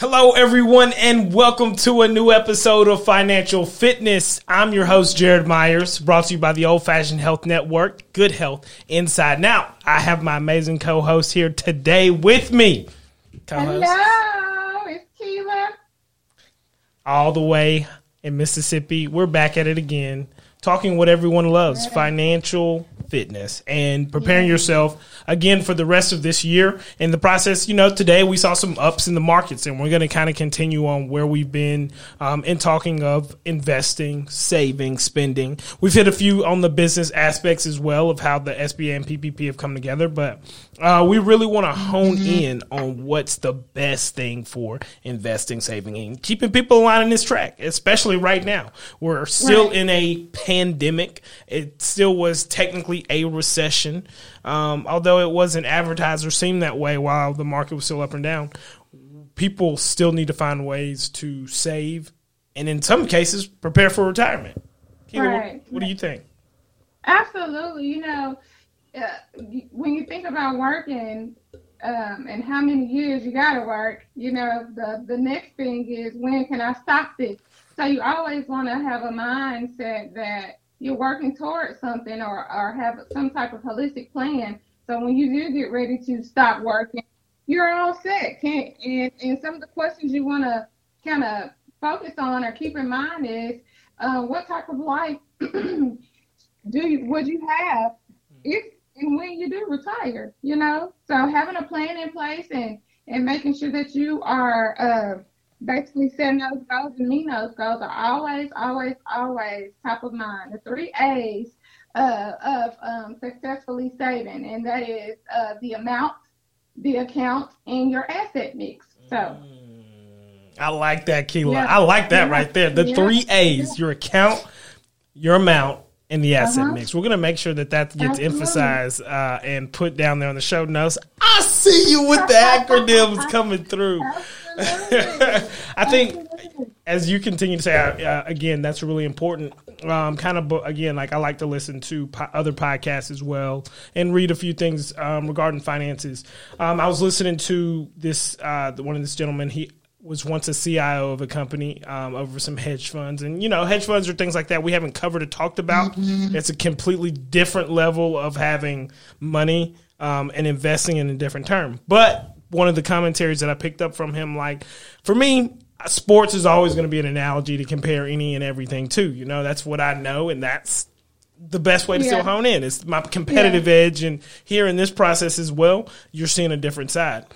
Hello, everyone, and welcome to a new episode of Financial Fitness. I'm your host, Jerrod Myers, brought to you by the Old Fashioned Health Network, Good Health Inside. Now, I have my amazing co host here today with me. Co-host. Hello, it's Kela. All the way in Mississippi. We're back at it again, talking what everyone loves financial fitness and preparing yeah. yourself again for the rest of this year. In the process, you know, today we saw some ups in the markets, and we're going to kind of continue on where we've been um, in talking of investing, saving, spending. We've hit a few on the business aspects as well of how the SBA and PPP have come together, but uh, we really want to hone mm-hmm. in on what's the best thing for investing, saving, and keeping people aligned in this track, especially right now. We're still right. in a pandemic. It still was technically a recession, um, although it wasn't advertised or seemed that way while the market was still up and down. People still need to find ways to save, and in some cases, prepare for retirement. right. what, what do you think? Absolutely. You know uh, when you think about working um, and how many years you got to work, you know, the, the next thing is when can I stop this? So you always want to have a mindset that you're working towards something or, or have some type of holistic plan. So when you do get ready to stop working, you're all set. Can, and, and some of the questions you want to kind of focus on or keep in mind is uh, what type of life do you, would you have if and when you do retire, you know. So having a plan in place and and making sure that you are uh, basically setting those goals and meeting those goals are always, always, always top of mind. The three A's uh, of um, successfully saving, and that is uh, the amount, the account, and your asset mix. So. Mm, I like that, Kela. Yeah. I like that yeah. right there. The yeah. three A's: your account, your amount, and the asset uh-huh. mix. We're going to make sure that that gets Absolutely. emphasized uh, and put down there on the show notes. I see you with the acronyms coming through. I think as you continue to say uh, again, that's really important. Um, kind of again, like I like to listen to po- other podcasts as well and read a few things um, regarding finances. Um, I was listening to this uh, one of this gentleman. He was once a CIO of a company um, over some hedge funds, and you know, hedge funds or things like that we haven't covered or talked about. Mm-hmm. It's a completely different level of having money um, and investing in a different term. But one of the commentaries that I picked up from him, like for me, sports is always going to be an analogy to compare any and everything to. You know, that's what I know, and that's the best way to yeah. still hone in. It's my competitive yeah. edge, and here in this process as well, you're seeing a different side.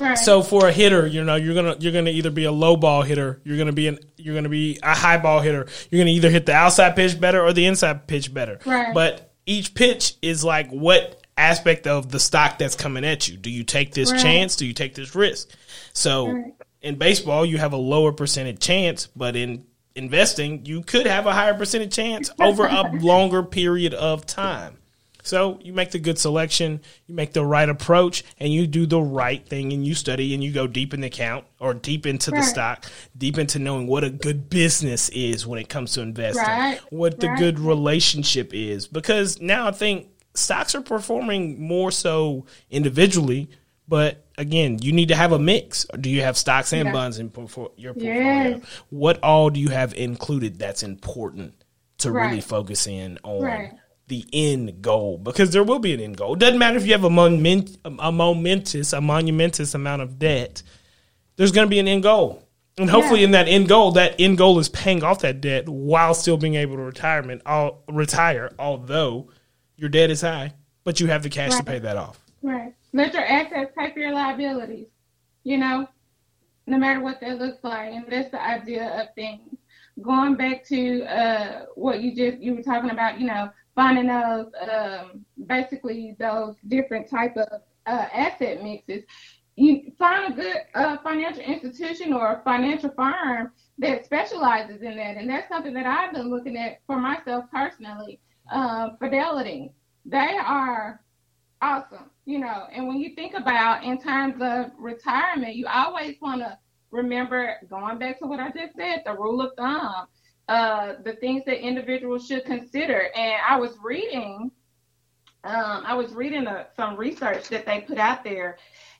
Right. So for a hitter, you know, you're gonna you're gonna either be a low ball hitter, you're gonna be an you're gonna be a high ball hitter. You're gonna either hit the outside pitch better or the inside pitch better. Right. But each pitch is like what aspect of the stock that's coming at you. Do you take this right. chance? Do you take this risk? So right. in baseball, you have a lower percentage chance, but in investing, you could have a higher percentage chance over a longer period of time. So you make the good selection, you make the right approach, and you do the right thing, and you study and you go deep in the account or deep into right. the stock, deep into knowing what a good business is when it comes to investing, right. what the right. good relationship is. Because now I think stocks are performing more so individually, but again, you need to have a mix. Do you have stocks and yeah. bonds in your portfolio? Yes. What all do you have included that's important to really focus in on? the end goal because there will be an end goal. It doesn't matter if you have a, moment, a momentous, a monumentous amount of debt. There's going to be an end goal, and hopefully, yeah. in that end goal, that end goal is paying off that debt while still being able to retirement, all, retire. Although your debt is high, but you have the cash right. to pay that off. Right. Let your assets pay for your liabilities. You know, no matter what that looks like, and that's the idea of things. Going back to uh, what you just you were talking about, you know, finding those um, basically those different type of uh, asset mixes. You find a good uh, financial institution or a financial firm that specializes in that, and that's something that I've been looking at for myself personally. Uh, Fidelity, they are awesome, you know. And when you think about in terms of retirement, you always want to remember going back to what I just said, the rule of thumb uh, the things that individuals should consider. And I was reading, um, I was reading a, some research that they put out there,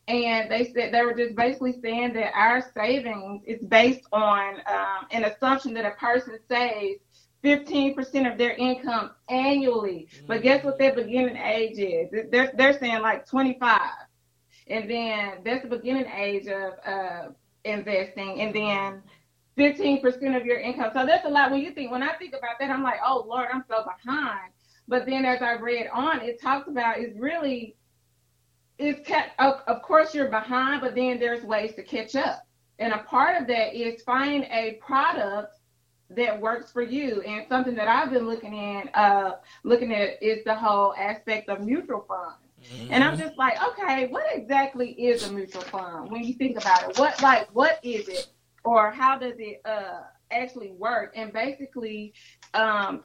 and they said they were just basically saying that our savings is based on um, an assumption that a person saves 15% of their income annually. But guess what their beginning age is? They're, they're saying like 25. And then that's the beginning age of uh, investing. And then 15% of your income. So that's a lot. When you think, when I think about that, I'm like, oh Lord, I'm so behind. But then as I read on, it talks about it's really, it's kept, of, of course you're behind, but then there's ways to catch up. And a part of that is find a product that works for you. And something that I've been looking in, uh, looking at is the whole aspect of mutual funds. Mm-hmm. And I'm just like, okay, what exactly is a mutual fund when you think about it? What like what is it, or how does it uh, actually work? And basically, um,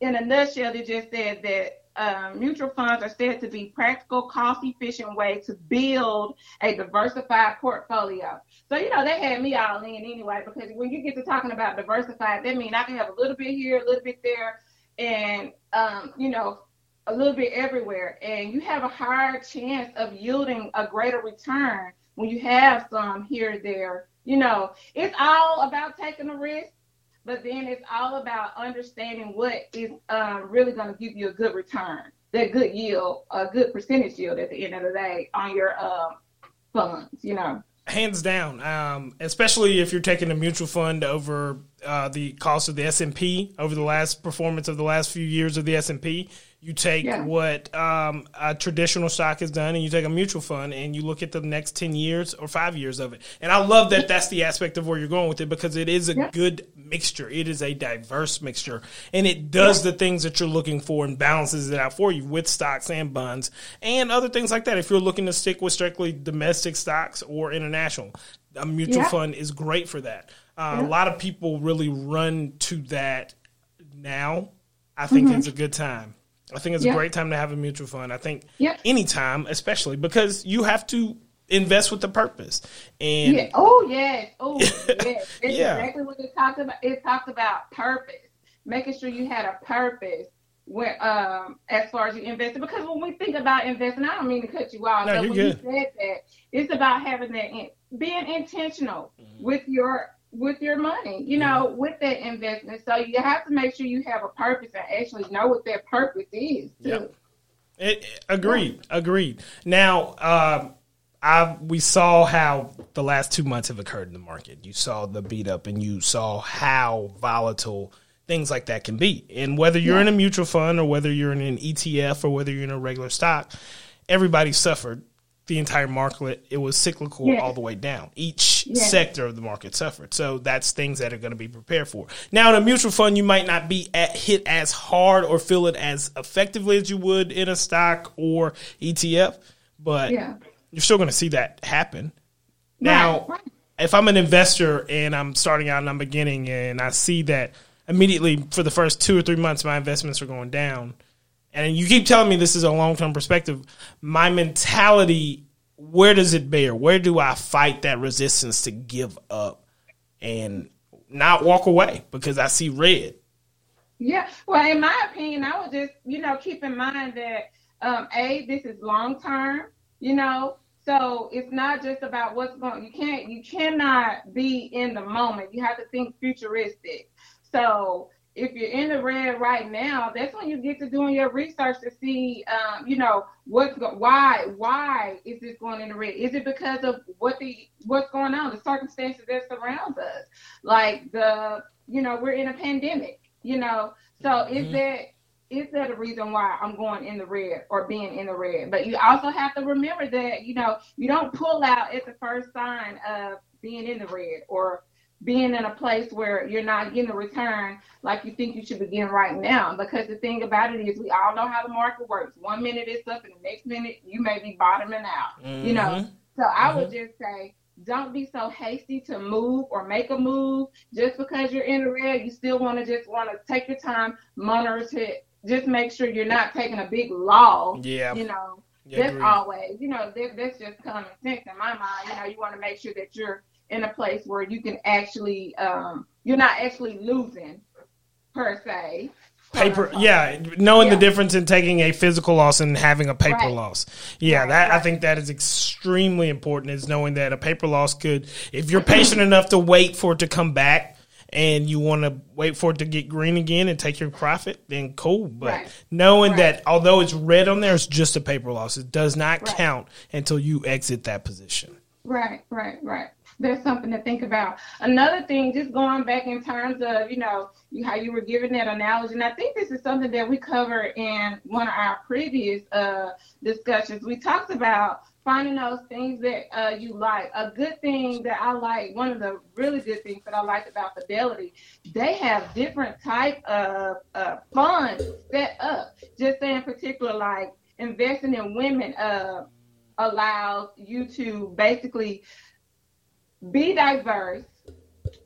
in a nutshell, they just said that um, mutual funds are said to be practical, cost-efficient way to build a diversified portfolio. So you know they had me all in anyway because when you get to talking about diversified, that means I can have a little bit here, a little bit there, and um, you know a little bit everywhere, and you have a higher chance of yielding a greater return when you have some here there. You know, it's all about taking a risk but then it's all about understanding what is um, really going to give you a good return, that good yield, a good percentage yield at the end of the day on your um, funds, you know. Hands down, um, especially if you're taking a mutual fund over uh, the cost of the S and P over the last performance of the last few years of the S and P, you take yeah. what um, a traditional stock has done, and you take a mutual fund, and you look at the next ten years or five years of it. And I love that that's the aspect of where you're going with it because it is a yeah. good mixture. It is a diverse mixture, and it does yeah. the things that you're looking for and balances it out for you with stocks and bonds and other things like that. If you're looking to stick with strictly domestic stocks or international, a mutual fund is great for that. Uh, a lot of people really run to that now. I think mm-hmm. it's a good time. I think it's a great time to have a mutual fund. I think yep. anytime, especially because you have to invest with the purpose. And yeah. oh yes, oh yes, that's yeah. exactly what it talked about. It talked about purpose, making sure you had a purpose when um as far as you invested. Because when we think about investing, I don't mean to cut you off. No, but when good. you said that, it's about having that in, being intentional mm-hmm. with your with your money, you know, with that investment. So you have to make sure you have a purpose and actually know what that purpose is. Too. Yep. It, agreed. Yeah. Agreed. Now, um, I we saw how the last two months have occurred in the market. You saw the beat up, and you saw how volatile things like that can be. And whether you're yeah. in a mutual fund or whether you're in an ETF or whether you're in a regular stock, everybody suffered the entire market. It was cyclical all the way down. Each sector of the market suffered. So that's things that are going to be prepared for. Now, in a mutual fund, you might not be at, hit as hard or feel it as effectively as you would in a stock or ETF, but yeah. you're still going to see that happen. Now, right. if I'm an investor and I'm starting out and I'm beginning and I see that immediately for the first two or three months my investments are going down – and you keep telling me this is a long term perspective. My mentality, where does it bear? Where do I fight that resistance to give up and not walk away because I see red? Yeah. Well, in my opinion, I would just, you know, keep in mind that um, a this is long term. You know, so it's not just about what's going. You can't. You cannot be in the moment. You have to think futuristic. So if you're in the red right now, that's when you get to doing your research to see, um, you know, what's go- why why is this going in the red? Is it because of what the what's going on, the circumstances that surround us, like the you know we're in a pandemic, you know, so mm-hmm. is that is that a reason why I'm going in the red or being in the red? But you also have to remember that you know you don't pull out at the first sign of being in the red or being in a place where you're not getting a return like you think you should be getting right now. Because the thing about it is, we all know how the market works. One minute it's up, and the next minute you may be bottoming out. Mm-hmm. You know, mm-hmm. so I mm-hmm. would just say, don't be so hasty to move or make a move just because you're in the red. You still want to just want to take your time, monitor it. Just make sure you're not taking a big loss. Yeah. You know, yeah, that's always, you know, that, that's just common sense in my mind. You know, you want to make sure that you're in a place where you can actually um, you're not actually losing per se. Paper yeah knowing yeah. the difference in taking a physical loss and having a paper right. loss. Yeah right, that right. i think that is extremely important is knowing that a paper loss could if you're patient enough to wait for it to come back and you want to wait for it to get green again and take your profit then cool. But knowing that although it's red on there it's just a paper loss. It does not count until you exit that position. Right right right there's something to think about. Another thing, just going back in terms of, you know, how you were giving that analogy, and I think this is something that we covered in one of our previous uh, discussions. We talked about finding those things that uh, you like. A good thing that I like, one of the really good things that I like about Fidelity, they have different type of uh, funds set up. Just in particular, like investing in women uh, allows you to basically be diverse.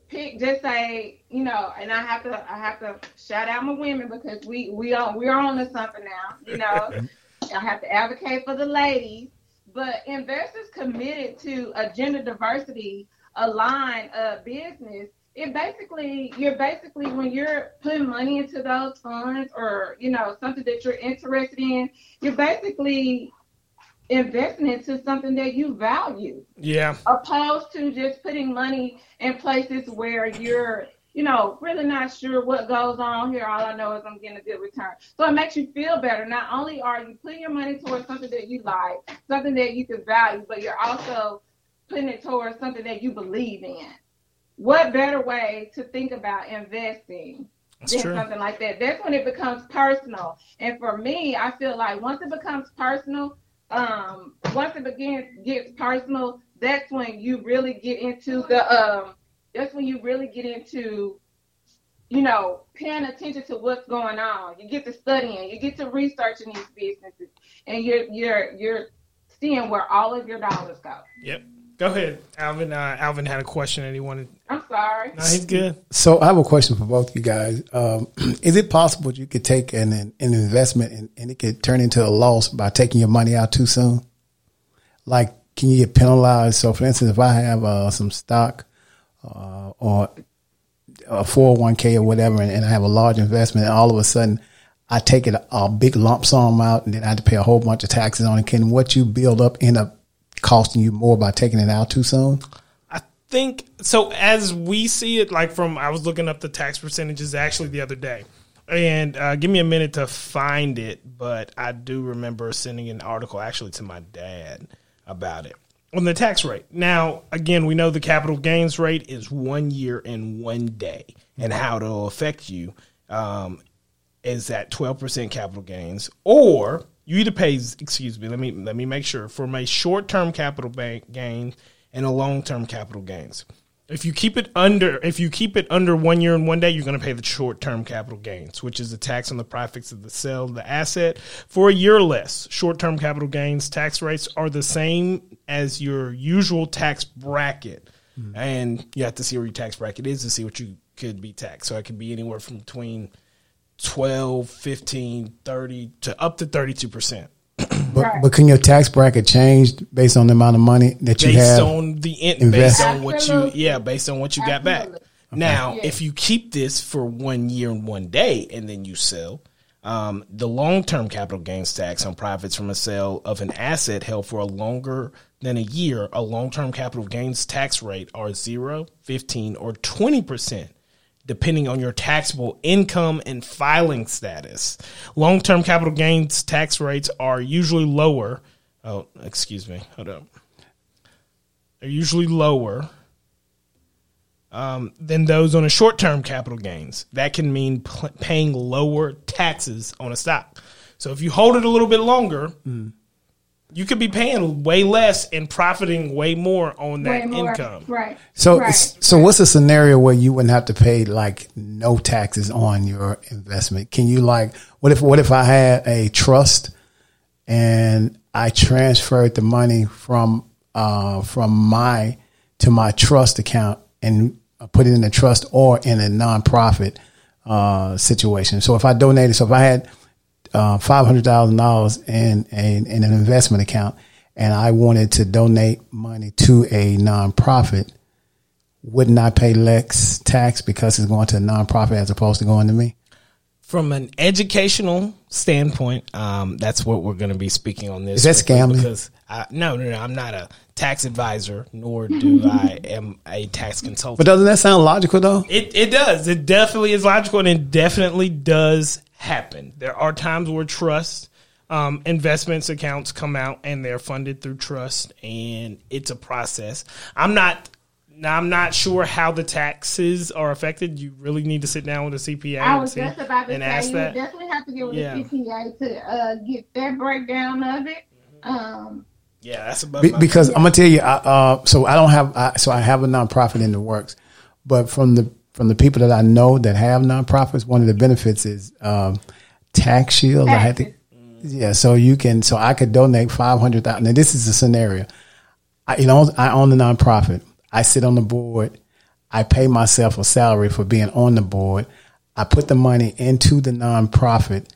Pick just say, you know, and I have to I have to shout out my women because we we are we're on to something now, you know. I have to advocate for the ladies. But investors committed to a gender diversity aligned uh, business, it basically you're basically when you're putting money into those funds or you know something that you're interested in, you're basically investing into something that you value. Yeah. Opposed to just putting money in places where you're, you know, really not sure what goes on here. All I know is I'm getting a good return. So it makes you feel better. Not only are you putting your money towards something that you like, something that you can value, but you're also putting it towards something that you believe in. What better way to think about investing That's true. something like that? That's when it becomes personal. And for me, I feel like once it becomes personal, um, once it begins gets personal, that's when you really get into the um, that's when you really get into you know paying attention to what's going on. You get to studying, you get to researching these businesses, and you're you're you're seeing where all of your dollars go. Yep. Go ahead, Alvin. Uh, Alvin had a question that he wanted. I'm sorry. No, he's good. So I have a question for both of you guys. Um, is it possible you could take an an investment and, and, it could turn into a loss by taking your money out too soon? Like, can you get penalized? So, for instance, if I have uh, some stock uh, or a 401k or whatever, and, and, I have a large investment, and all of a sudden I take it a, a big lump sum out, and then I have to pay a whole bunch of taxes on it. Can what you build up end up costing you more by taking it out too soon? I think so. As we see it, like from I was looking up the tax percentages actually the other day, and uh, give me a minute to find it. But I do remember sending an article actually to my dad about it on the tax rate. Now, again, we know the capital gains rate is one year and one day, and how it'll affect you um, is that twelve percent capital gains or you either pay excuse me let me let me make sure from a short-term capital bank gain and a long-term capital gains. If you keep it under if you keep it under one year and one day you're going to pay the short-term capital gains which is the tax on the profits of the sale of the asset. For a year or less short-term capital gains tax rates are the same as your usual tax bracket. Mm-hmm. and you have to see where your tax bracket is to see what you could be taxed. So it could be anywhere from between 12, 15, 30 to up to 32%. But, but can your tax bracket change based on the amount of money that you based have? Based on the in, based on what you yeah, based on what you Absolutely. got back. Okay. Now, yeah. if you keep this for one year and one day and then you sell, um, the long term capital gains tax on profits from a sale of an asset held for a longer than a year, a long term capital gains tax rate are 0, 15, or 20% depending on your taxable income and filing status. Long term capital gains tax rates are usually lower. Oh, excuse me. Hold up. They're usually lower um, than those on a short term capital gains. That can mean p- paying lower taxes on a stock. So if you hold it a little bit longer, mm you could be paying way less and profiting way more on that more. income. Right. So, right. so what's a scenario where you wouldn't have to pay like no taxes on your investment? Can you like, what if, what if I had a trust and I transferred the money from, uh, from my, to my trust account and put it in a trust or in a nonprofit, uh, situation. So if I donated, so if I had, uh, five hundred thousand dollars in a, in an investment account, and I wanted to donate money to a nonprofit, wouldn't I pay less tax because it's going to a nonprofit as opposed to going to me? from an educational standpoint, um, that's what we're going to be speaking on this. Is that scamming? Because I, no, no, no, I'm not a tax advisor, nor do I am a tax consultant. But doesn't that sound logical though? It it does. It definitely is logical, and it definitely does happen. There are times where trust um, investments accounts come out and they're funded through trust, and it's a process. I'm not now, I'm not sure how the taxes are affected. You really need to sit down with a CPA. I was just about to say you that. definitely have to get with yeah. a CPA to uh, get that breakdown of it. Um, yeah, that's about Be, because I'm gonna tell you. uh, so I don't have. I, so I have a nonprofit in the works, but from the from the people that I know that have nonprofits, one of the benefits is um, tax shield. I had to. Yeah, so you can. So I could donate five hundred thousand. Now this is a scenario. I, you know, I own the nonprofit. I sit on the board. I pay myself a salary for being on the board. I put the money into the nonprofit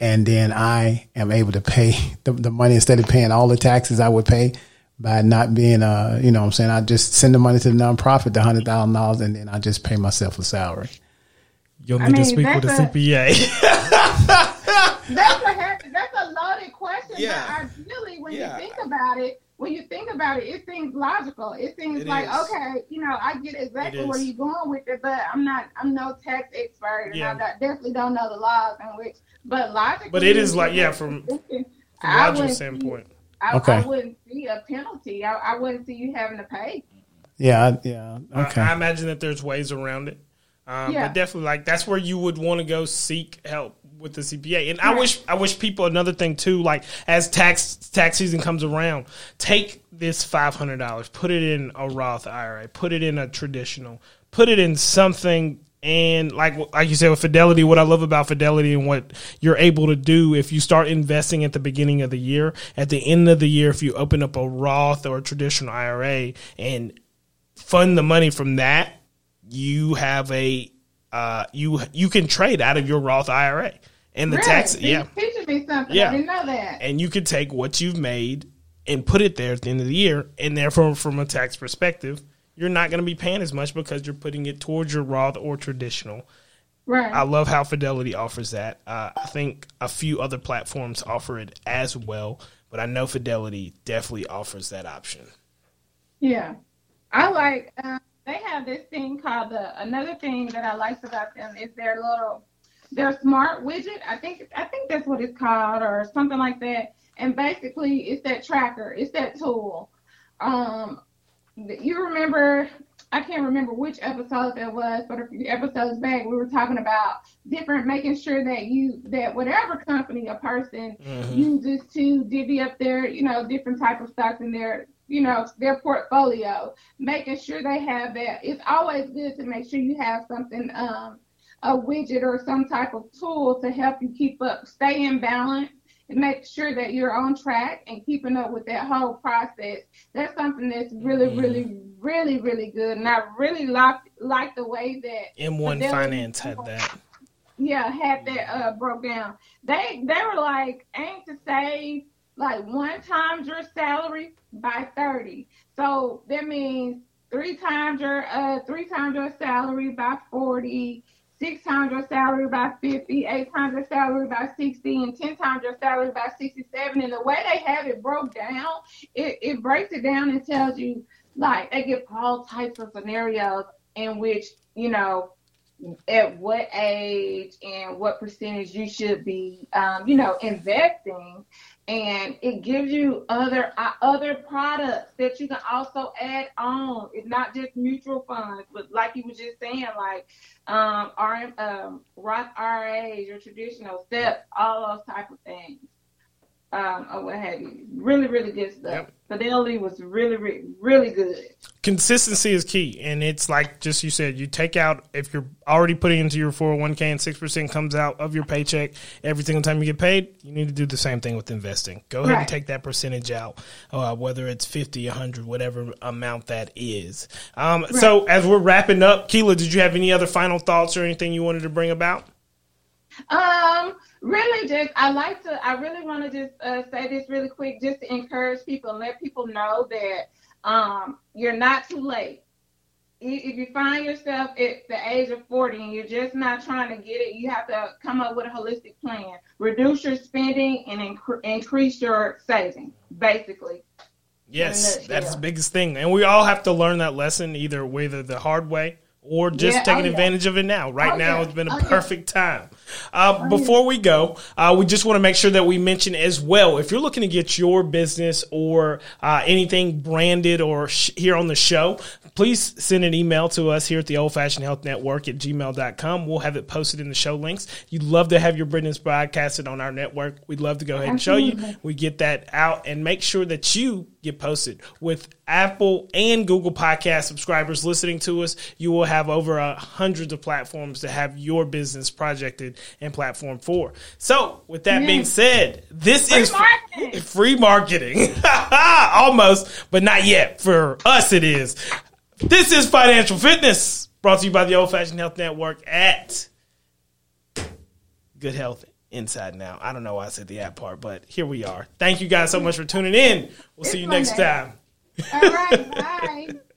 and then I am able to pay the, the money instead of paying all the taxes I would pay by not being, uh, you know what I'm saying? I just send the money to the nonprofit, the $100,000, and then I just pay myself a salary. You'll need I mean, to speak with a, a CPA. that's, a, that's a loaded question. Yeah. But really, when yeah. you think about it, when you think about it, it seems logical. It seems it like is. okay, you know, I get exactly where you're going with it, but I'm not. I'm no tax expert, and yeah. I definitely don't know the laws in which. But logically, but it is like yeah, from, from logical standpoint. I, okay. I wouldn't see a penalty. I, I, wouldn't see you having to pay. Yeah, yeah. Okay. I, I imagine that there's ways around it. Um, yeah. But definitely, like that's where you would want to go seek help with the CPA. And right. I wish I wish people another thing too, like as tax tax season comes around, take this five hundred dollars, put it in a Roth IRA, put it in a traditional, put it in something and like like you said with Fidelity, what I love about Fidelity and what you're able to do if you start investing at the beginning of the year, at the end of the year, if you open up a Roth or a traditional IRA and fund the money from that, you have a uh, you you can trade out of your Roth IRA and the really? tax. yeah, teaching me something. Yeah. I didn't know that. And you could take what you've made and put it there at the end of the year, and therefore, from a tax perspective, you're not going to be paying as much because you're putting it towards your Roth or traditional. Right. I love how Fidelity offers that. Uh, I think a few other platforms offer it as well, but I know Fidelity definitely offers that option. Yeah, I like. Um, they have this thing called the. Another thing that I like about them is their little their smart widget. I think I think that's what it's called or something like that. And basically, it's that tracker. It's that tool. Um, you remember? I can't remember which episode that was, but a few episodes back, we were talking about different, making sure that you that whatever company a person mm-hmm. uses to divvy up their, you know, different type of stocks in their you know, their portfolio, making sure they have that. It's always good to make sure you have something um, a widget or some type of tool to help you keep up, stay in balance, make sure that you're on track and keeping up with that whole process. That's something that's really, mm. really, really, really good. And I really like like the way that M1 Finance had that. Yeah, had that uh, broke down. They they were like aim to save like one times your salary by thirty. So that means three times your uh three times your salary by forty 600 salary by 50, 800 salary by 60, and 10 times your salary by 67. And the way they have it broke down, it, it breaks it down and tells you, like, they give all types of scenarios in which, you know, at what age and what percentage you should be, um, you know, investing and it gives you other uh, other products that you can also add on. It's not just mutual funds, but like you were just saying, like um, RM, um, Roth IRAs, your traditional steps, all those type of things um, or what have you. Really, really good stuff. Yep. Fidelity was really, really, really good. Consistency is key, and it's like just you said. You take out if you're already putting into your four hundred one k and six percent comes out of your paycheck every single time you get paid. You need to do the same thing with investing. Go ahead right. and take that percentage out, uh, whether it's fifty, hundred, whatever amount that is. Um, right. So as we're wrapping up, Kela, did you have any other final thoughts or anything you wanted to bring about? Um, really just I like to I really want to just uh, say this really quick just to encourage people and let people know that um, you're not too late. if you find yourself at the age of 40 and you're just not trying to get it, you have to come up with a holistic plan. Reduce your spending and inc- increase your saving, basically. Yes, that's the biggest thing. And we all have to learn that lesson either whether the hard way or just yeah, taking oh, advantage yeah. of it now. Right oh, now, yeah. it's been a oh, perfect time. Uh, oh, before we go, uh, we just want to make sure that we mention as well if you're looking to get your business or uh, anything branded or sh- here on the show, please send an email to us here at the Old Fashioned Health Network at gmail.com. We'll have it posted in the show links. You'd love to have your business broadcasted on our network. We'd love to go ahead and show you. We get that out and make sure that you get posted with Apple and Google podcast subscribers listening to us. You will have over a hundreds of platforms to have your business projected and platform for. So, with that being said, this free is marketing. free marketing, almost, but not yet. For us, it is. This is financial fitness brought to you by the Old Fashioned Health Network at Good Health inside now. I don't know why I said the app part, but here we are. Thank you guys so much for tuning in. We'll see you next time. All right. Bye.